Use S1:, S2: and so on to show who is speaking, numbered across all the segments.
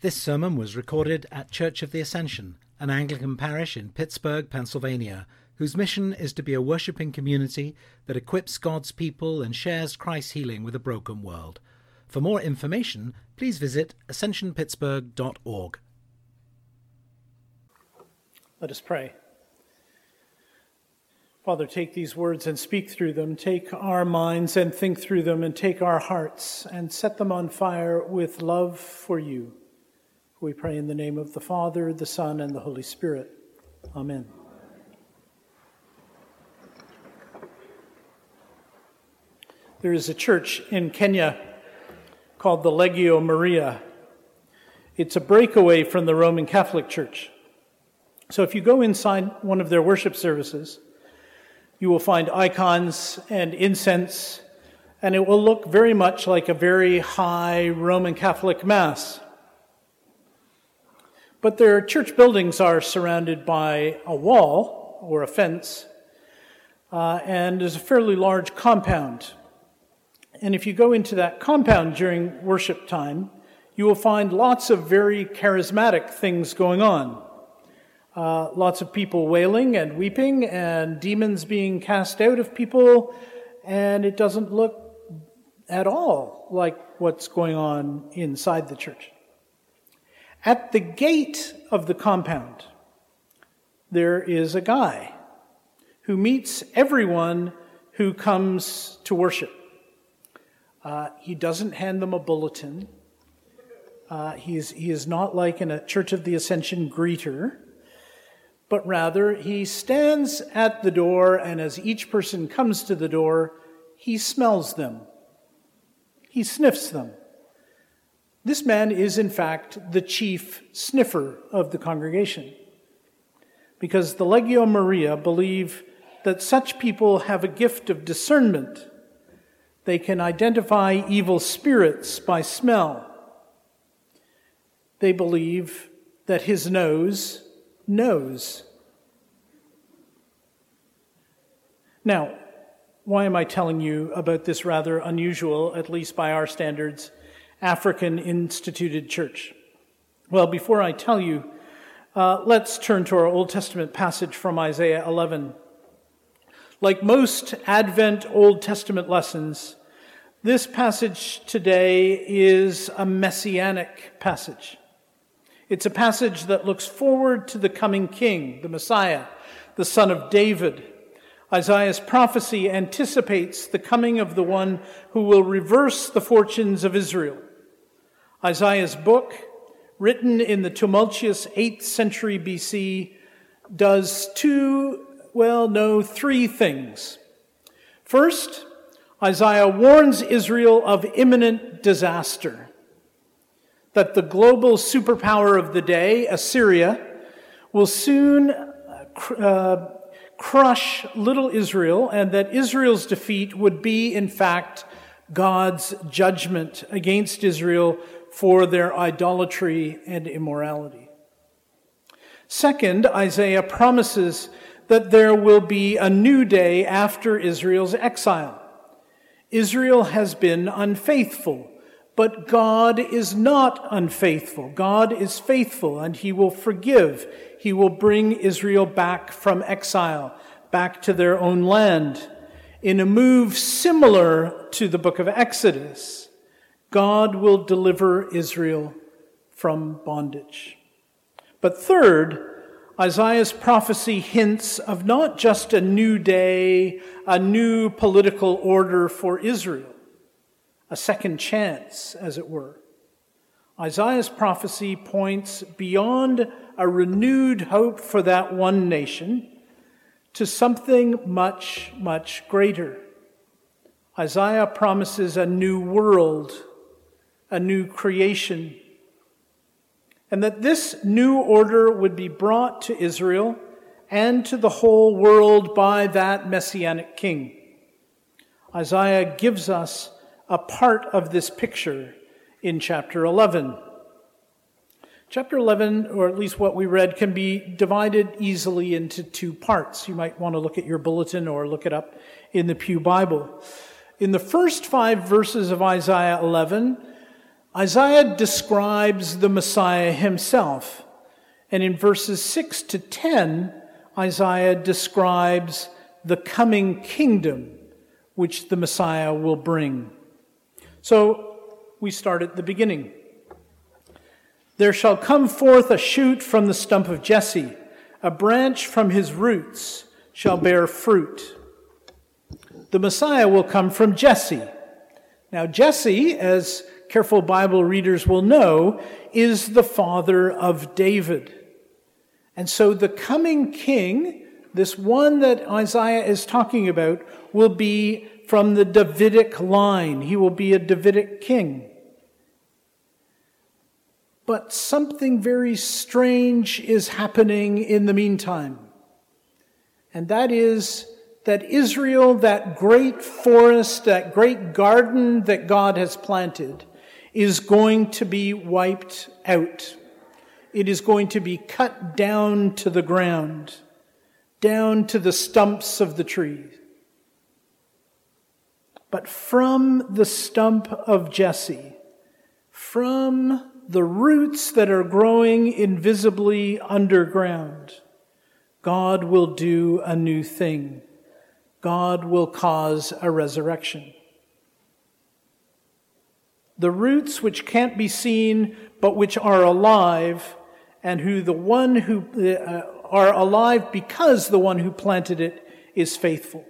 S1: This sermon was recorded at Church of the Ascension, an Anglican parish in Pittsburgh, Pennsylvania, whose mission is to be a worshipping community that equips God's people and shares Christ's healing with a broken world. For more information, please visit ascensionpittsburgh.org.
S2: Let us pray. Father, take these words and speak through them. Take our minds and think through them, and take our hearts and set them on fire with love for you. We pray in the name of the Father, the Son, and the Holy Spirit. Amen. There is a church in Kenya called the Legio Maria. It's a breakaway from the Roman Catholic Church. So if you go inside one of their worship services, you will find icons and incense, and it will look very much like a very high Roman Catholic Mass. But their church buildings are surrounded by a wall or a fence, uh, and there's a fairly large compound. And if you go into that compound during worship time, you will find lots of very charismatic things going on. Uh, lots of people wailing and weeping, and demons being cast out of people, and it doesn't look at all like what's going on inside the church. At the gate of the compound, there is a guy who meets everyone who comes to worship. Uh, he doesn't hand them a bulletin. Uh, he, is, he is not like in a Church of the Ascension greeter but rather he stands at the door, and as each person comes to the door, he smells them. He sniffs them. This man is, in fact, the chief sniffer of the congregation. Because the Legio Maria believe that such people have a gift of discernment. They can identify evil spirits by smell. They believe that his nose knows. Now, why am I telling you about this rather unusual, at least by our standards, African instituted church? Well, before I tell you, uh, let's turn to our Old Testament passage from Isaiah 11. Like most Advent Old Testament lessons, this passage today is a messianic passage. It's a passage that looks forward to the coming king, the Messiah, the son of David. Isaiah's prophecy anticipates the coming of the one who will reverse the fortunes of Israel. Isaiah's book, written in the tumultuous 8th century BC, does two, well, no, three things. First, Isaiah warns Israel of imminent disaster that the global superpower of the day, Assyria, will soon uh, crush little Israel, and that Israel's defeat would be, in fact, God's judgment against Israel for their idolatry and immorality. Second, Isaiah promises that there will be a new day after Israel's exile. Israel has been unfaithful but God is not unfaithful. God is faithful and he will forgive. He will bring Israel back from exile, back to their own land. In a move similar to the book of Exodus, God will deliver Israel from bondage. But third, Isaiah's prophecy hints of not just a new day, a new political order for Israel, a second chance, as it were. Isaiah's prophecy points beyond a renewed hope for that one nation to something much, much greater. Isaiah promises a new world, a new creation, and that this new order would be brought to Israel and to the whole world by that messianic king. Isaiah gives us a part of this picture in chapter 11. Chapter 11, or at least what we read, can be divided easily into two parts. You might want to look at your bulletin or look it up in the Pew Bible. In the first five verses of Isaiah 11, Isaiah describes the Messiah himself. And in verses 6 to 10, Isaiah describes the coming kingdom which the Messiah will bring. So we start at the beginning. There shall come forth a shoot from the stump of Jesse, a branch from his roots shall bear fruit. The Messiah will come from Jesse. Now, Jesse, as careful Bible readers will know, is the father of David. And so the coming king, this one that Isaiah is talking about, will be from the Davidic line. He will be a Davidic king. But something very strange is happening in the meantime. And that is that Israel, that great forest, that great garden that God has planted, is going to be wiped out. It is going to be cut down to the ground, down to the stumps of the trees. But from the stump of Jesse, from the roots that are growing invisibly underground, God will do a new thing. God will cause a resurrection. The roots which can't be seen, but which are alive, and who the one who uh, are alive because the one who planted it is faithful.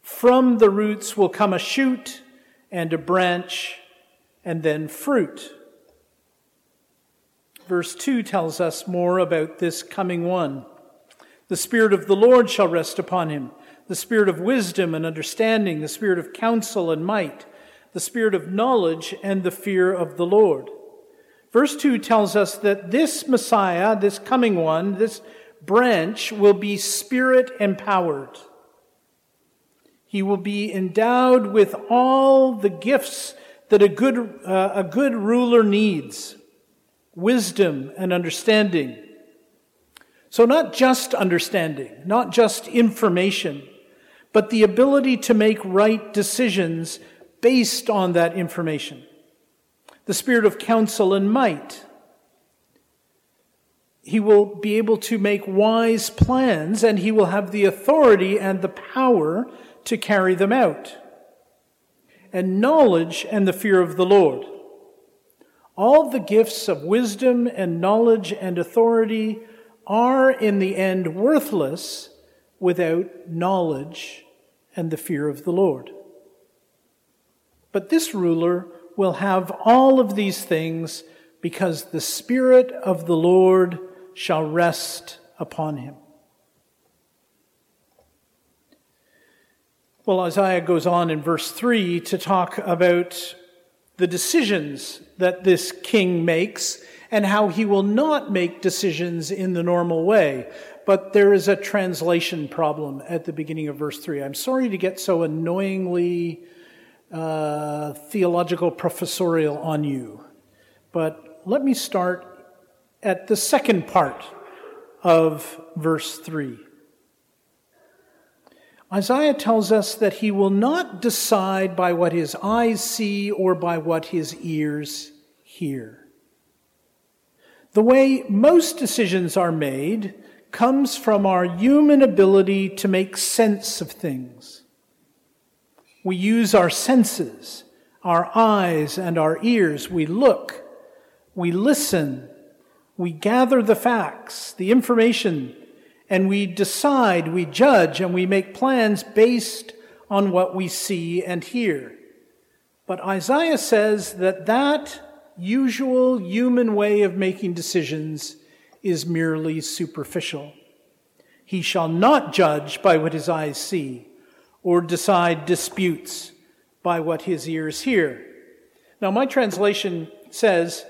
S2: From the roots will come a shoot and a branch and then fruit. Verse 2 tells us more about this coming one. The Spirit of the Lord shall rest upon him the Spirit of wisdom and understanding, the Spirit of counsel and might, the Spirit of knowledge and the fear of the Lord. Verse 2 tells us that this Messiah, this coming one, this branch will be Spirit empowered. He will be endowed with all the gifts that a good, uh, a good ruler needs wisdom and understanding. So, not just understanding, not just information, but the ability to make right decisions based on that information. The spirit of counsel and might. He will be able to make wise plans and he will have the authority and the power to carry them out. And knowledge and the fear of the Lord. All the gifts of wisdom and knowledge and authority are in the end worthless without knowledge and the fear of the Lord. But this ruler will have all of these things because the Spirit of the Lord shall rest upon him. Well, Isaiah goes on in verse 3 to talk about the decisions that this king makes and how he will not make decisions in the normal way. But there is a translation problem at the beginning of verse 3. I'm sorry to get so annoyingly uh, theological professorial on you, but let me start at the second part of verse 3. Isaiah tells us that he will not decide by what his eyes see or by what his ears hear. The way most decisions are made comes from our human ability to make sense of things. We use our senses, our eyes and our ears. We look, we listen, we gather the facts, the information, and we decide, we judge, and we make plans based on what we see and hear. But Isaiah says that that usual human way of making decisions is merely superficial. He shall not judge by what his eyes see, or decide disputes by what his ears hear. Now, my translation says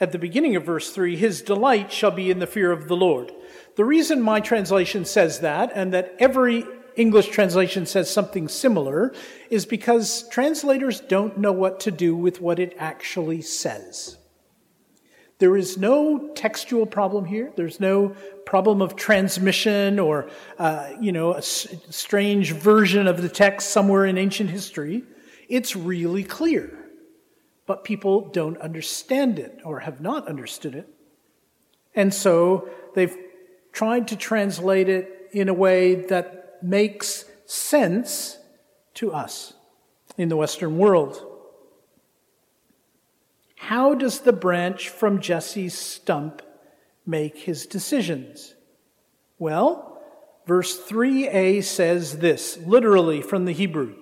S2: at the beginning of verse 3 His delight shall be in the fear of the Lord. The reason my translation says that, and that every English translation says something similar is because translators don't know what to do with what it actually says. There is no textual problem here. There's no problem of transmission or, uh, you know, a s- strange version of the text somewhere in ancient history. It's really clear. but people don't understand it or have not understood it. And so they've tried to translate it in a way that makes sense to us in the Western world. How does the branch from Jesse's stump make his decisions? Well, verse 3a says this, literally from the Hebrew.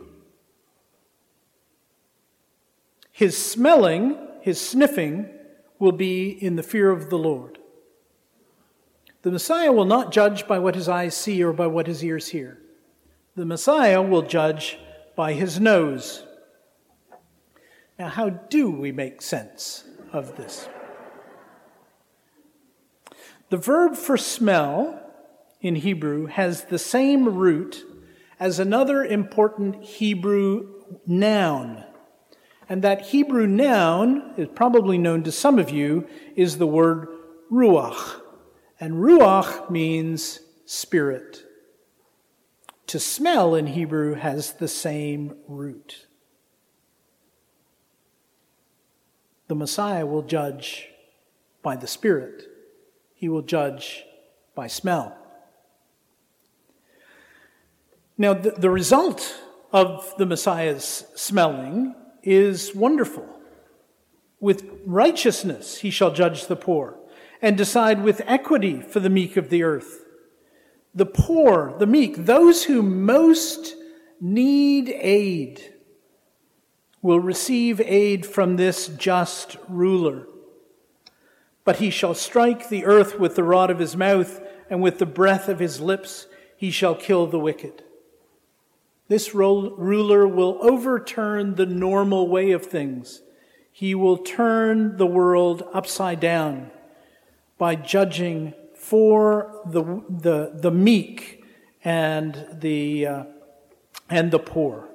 S2: His smelling, his sniffing, will be in the fear of the Lord. The Messiah will not judge by what his eyes see or by what his ears hear. The Messiah will judge by his nose. Now, how do we make sense of this? The verb for smell in Hebrew has the same root as another important Hebrew noun. And that Hebrew noun is probably known to some of you is the word ruach. And ruach means spirit. To smell in Hebrew has the same root. The Messiah will judge by the Spirit, he will judge by smell. Now, the, the result of the Messiah's smelling is wonderful. With righteousness he shall judge the poor and decide with equity for the meek of the earth the poor, the meek, those who most need aid, will receive aid from this just ruler. But he shall strike the earth with the rod of his mouth, and with the breath of his lips he shall kill the wicked. This ruler will overturn the normal way of things. He will turn the world upside down by judging for the, the, the meek and the, uh, and the poor.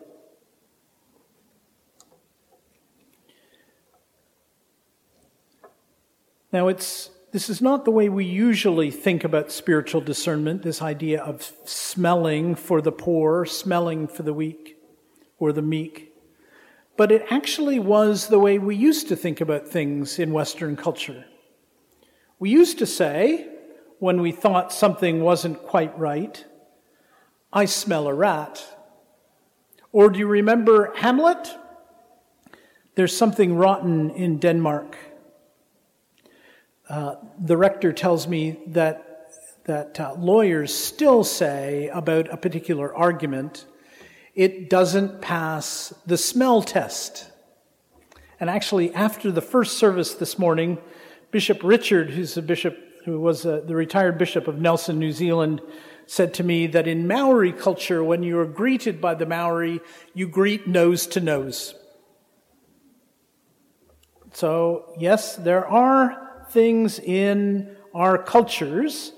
S2: Now, it's, this is not the way we usually think about spiritual discernment, this idea of smelling for the poor, smelling for the weak or the meek. But it actually was the way we used to think about things in Western culture. We used to say, when we thought something wasn't quite right. I smell a rat. Or do you remember Hamlet? There's something rotten in Denmark. Uh, the rector tells me that, that uh, lawyers still say about a particular argument, it doesn't pass the smell test. And actually, after the first service this morning, Bishop Richard, who's a bishop who was uh, the retired bishop of Nelson, New Zealand, said to me that in Maori culture, when you are greeted by the Maori, you greet nose to nose. So, yes, there are things in our cultures,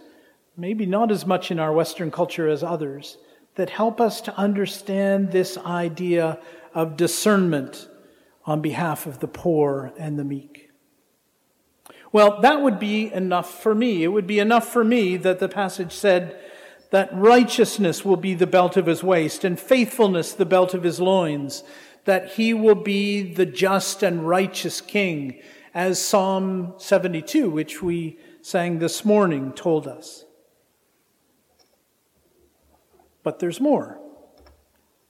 S2: maybe not as much in our Western culture as others, that help us to understand this idea of discernment on behalf of the poor and the meek. Well, that would be enough for me. It would be enough for me that the passage said that righteousness will be the belt of his waist and faithfulness the belt of his loins, that he will be the just and righteous king, as Psalm 72, which we sang this morning, told us. But there's more.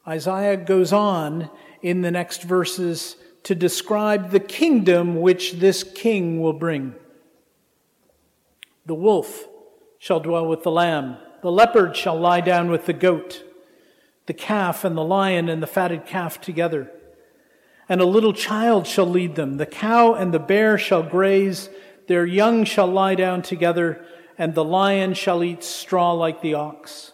S2: Isaiah goes on in the next verses to describe the kingdom which this king will bring. The wolf shall dwell with the lamb, the leopard shall lie down with the goat, the calf and the lion and the fatted calf together. And a little child shall lead them. The cow and the bear shall graze, their young shall lie down together, and the lion shall eat straw like the ox.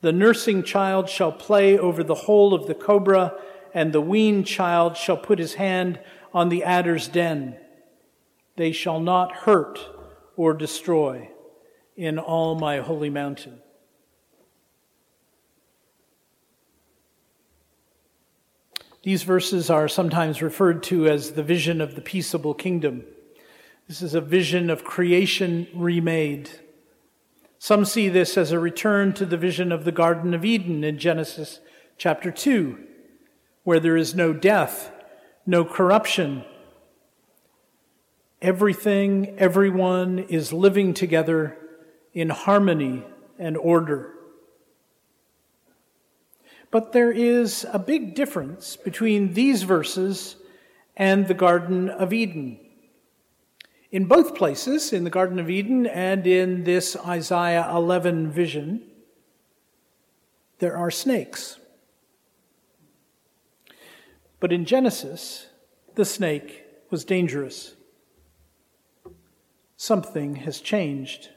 S2: The nursing child shall play over the hole of the cobra and the weaned child shall put his hand on the adder's den. They shall not hurt or destroy in all my holy mountain. These verses are sometimes referred to as the vision of the peaceable kingdom. This is a vision of creation remade. Some see this as a return to the vision of the Garden of Eden in Genesis chapter 2 where there is no death, no corruption. Everything, everyone is living together in harmony and order. But there is a big difference between these verses and the Garden of Eden. In both places, in the Garden of Eden and in this Isaiah 11 vision, there are snakes. But in Genesis, the snake was dangerous. Something has changed.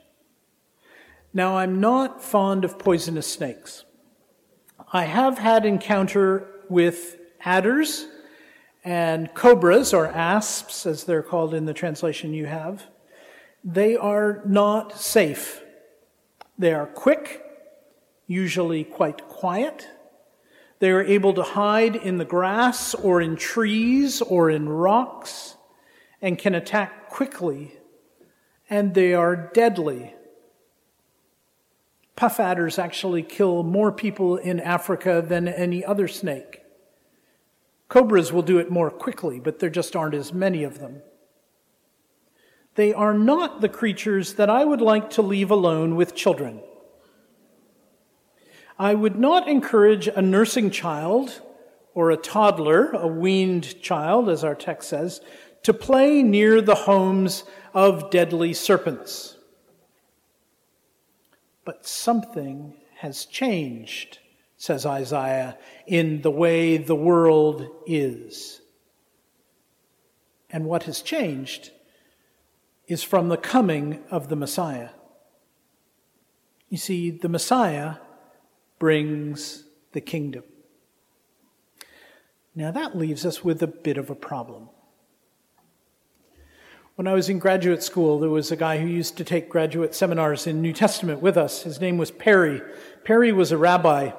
S2: Now, I'm not fond of poisonous snakes. I have had encounter with adders and cobras, or asps, as they're called in the translation you have. They are not safe. They are quick, usually quite quiet. They are able to hide in the grass or in trees or in rocks and can attack quickly, and they are deadly. Puff adders actually kill more people in Africa than any other snake. Cobras will do it more quickly, but there just aren't as many of them. They are not the creatures that I would like to leave alone with children. I would not encourage a nursing child or a toddler, a weaned child, as our text says, to play near the homes of deadly serpents. But something has changed, says Isaiah, in the way the world is. And what has changed is from the coming of the Messiah. You see, the Messiah brings the kingdom. Now that leaves us with a bit of a problem. When I was in graduate school, there was a guy who used to take graduate seminars in New Testament with us. His name was Perry. Perry was a rabbi.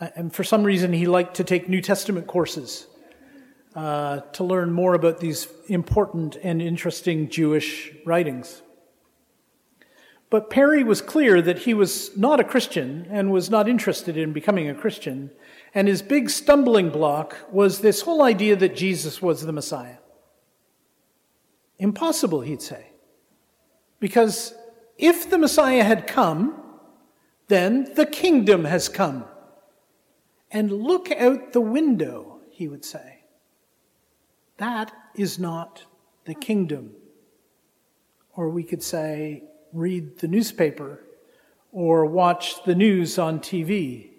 S2: Uh, and for some reason, he liked to take New Testament courses uh, to learn more about these important and interesting Jewish writings. But Perry was clear that he was not a Christian and was not interested in becoming a Christian. And his big stumbling block was this whole idea that Jesus was the Messiah. Impossible, he'd say. Because if the Messiah had come, then the kingdom has come. And look out the window, he would say. That is not the kingdom. Or we could say, read the newspaper or watch the news on TV.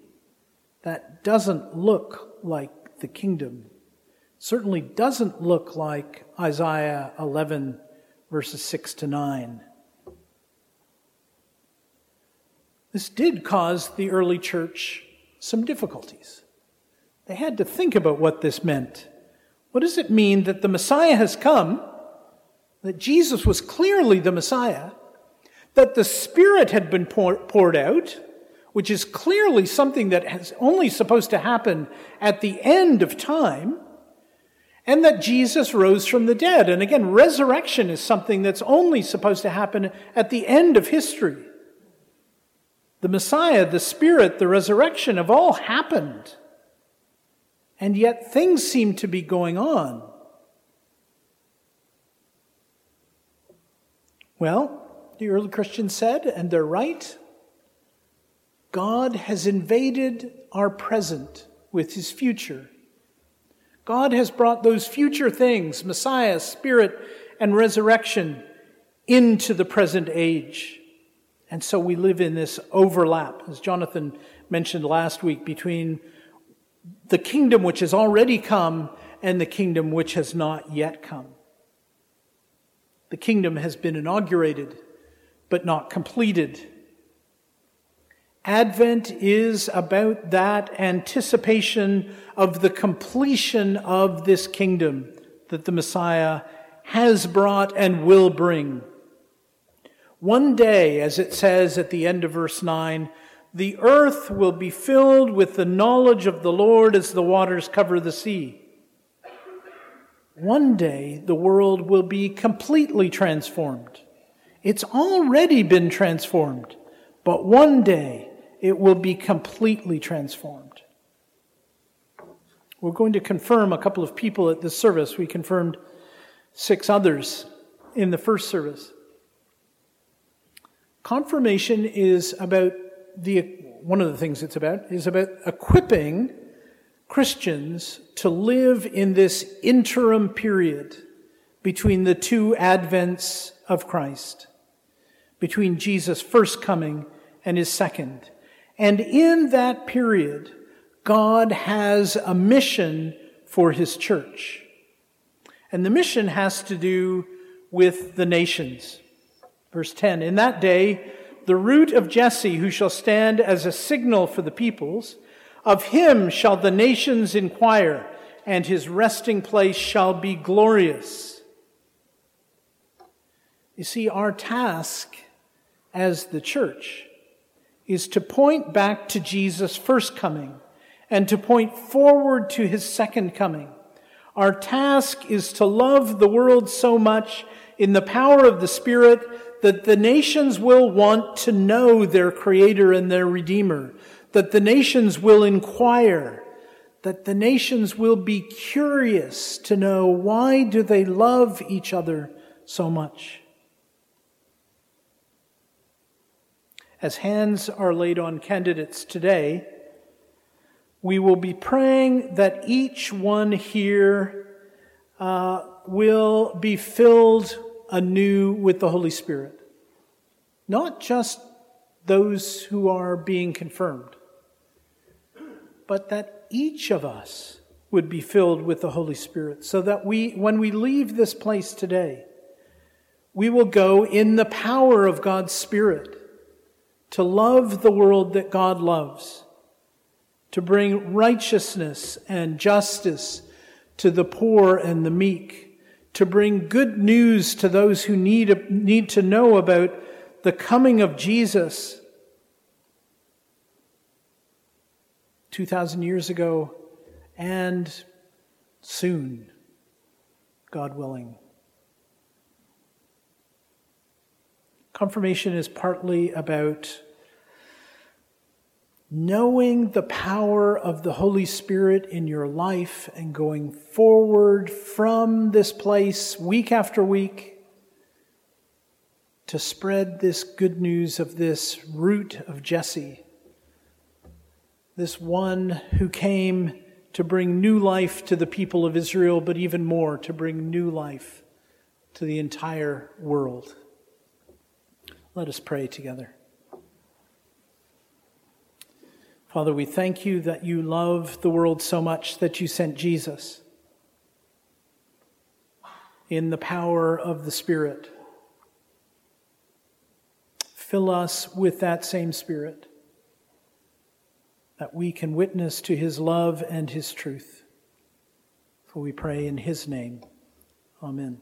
S2: That doesn't look like the kingdom certainly doesn't look like Isaiah 11, verses 6 to 9. This did cause the early church some difficulties. They had to think about what this meant. What does it mean that the Messiah has come, that Jesus was clearly the Messiah, that the Spirit had been poured out, which is clearly something that is only supposed to happen at the end of time, and that Jesus rose from the dead. And again, resurrection is something that's only supposed to happen at the end of history. The Messiah, the Spirit, the resurrection have all happened. And yet things seem to be going on. Well, the early Christians said, and they're right, God has invaded our present with his future. God has brought those future things, Messiah, Spirit, and resurrection, into the present age. And so we live in this overlap, as Jonathan mentioned last week, between the kingdom which has already come and the kingdom which has not yet come. The kingdom has been inaugurated, but not completed. Advent is about that anticipation of the completion of this kingdom that the Messiah has brought and will bring. One day, as it says at the end of verse 9, the earth will be filled with the knowledge of the Lord as the waters cover the sea. One day, the world will be completely transformed. It's already been transformed, but one day, it will be completely transformed. We're going to confirm a couple of people at this service. We confirmed six others in the first service. Confirmation is about the, one of the things it's about is about equipping Christians to live in this interim period between the two advents of Christ, between Jesus' first coming and his second. And in that period, God has a mission for his church. And the mission has to do with the nations. Verse 10 In that day, the root of Jesse, who shall stand as a signal for the peoples, of him shall the nations inquire, and his resting place shall be glorious. You see, our task as the church is to point back to Jesus' first coming and to point forward to his second coming. Our task is to love the world so much in the power of the Spirit that the nations will want to know their Creator and their Redeemer, that the nations will inquire, that the nations will be curious to know why do they love each other so much. As hands are laid on candidates today, we will be praying that each one here uh, will be filled anew with the Holy Spirit. Not just those who are being confirmed, but that each of us would be filled with the Holy Spirit so that we, when we leave this place today, we will go in the power of God's Spirit to love the world that God loves, to bring righteousness and justice to the poor and the meek, to bring good news to those who need, need to know about the coming of Jesus. 2,000 years ago and soon, God willing. Confirmation is partly about knowing the power of the Holy Spirit in your life and going forward from this place week after week to spread this good news of this root of Jesse, this one who came to bring new life to the people of Israel, but even more, to bring new life to the entire world. Let us pray together. Father, we thank you that you love the world so much that you sent Jesus in the power of the Spirit. Fill us with that same Spirit that we can witness to his love and his truth. For we pray in his name. Amen.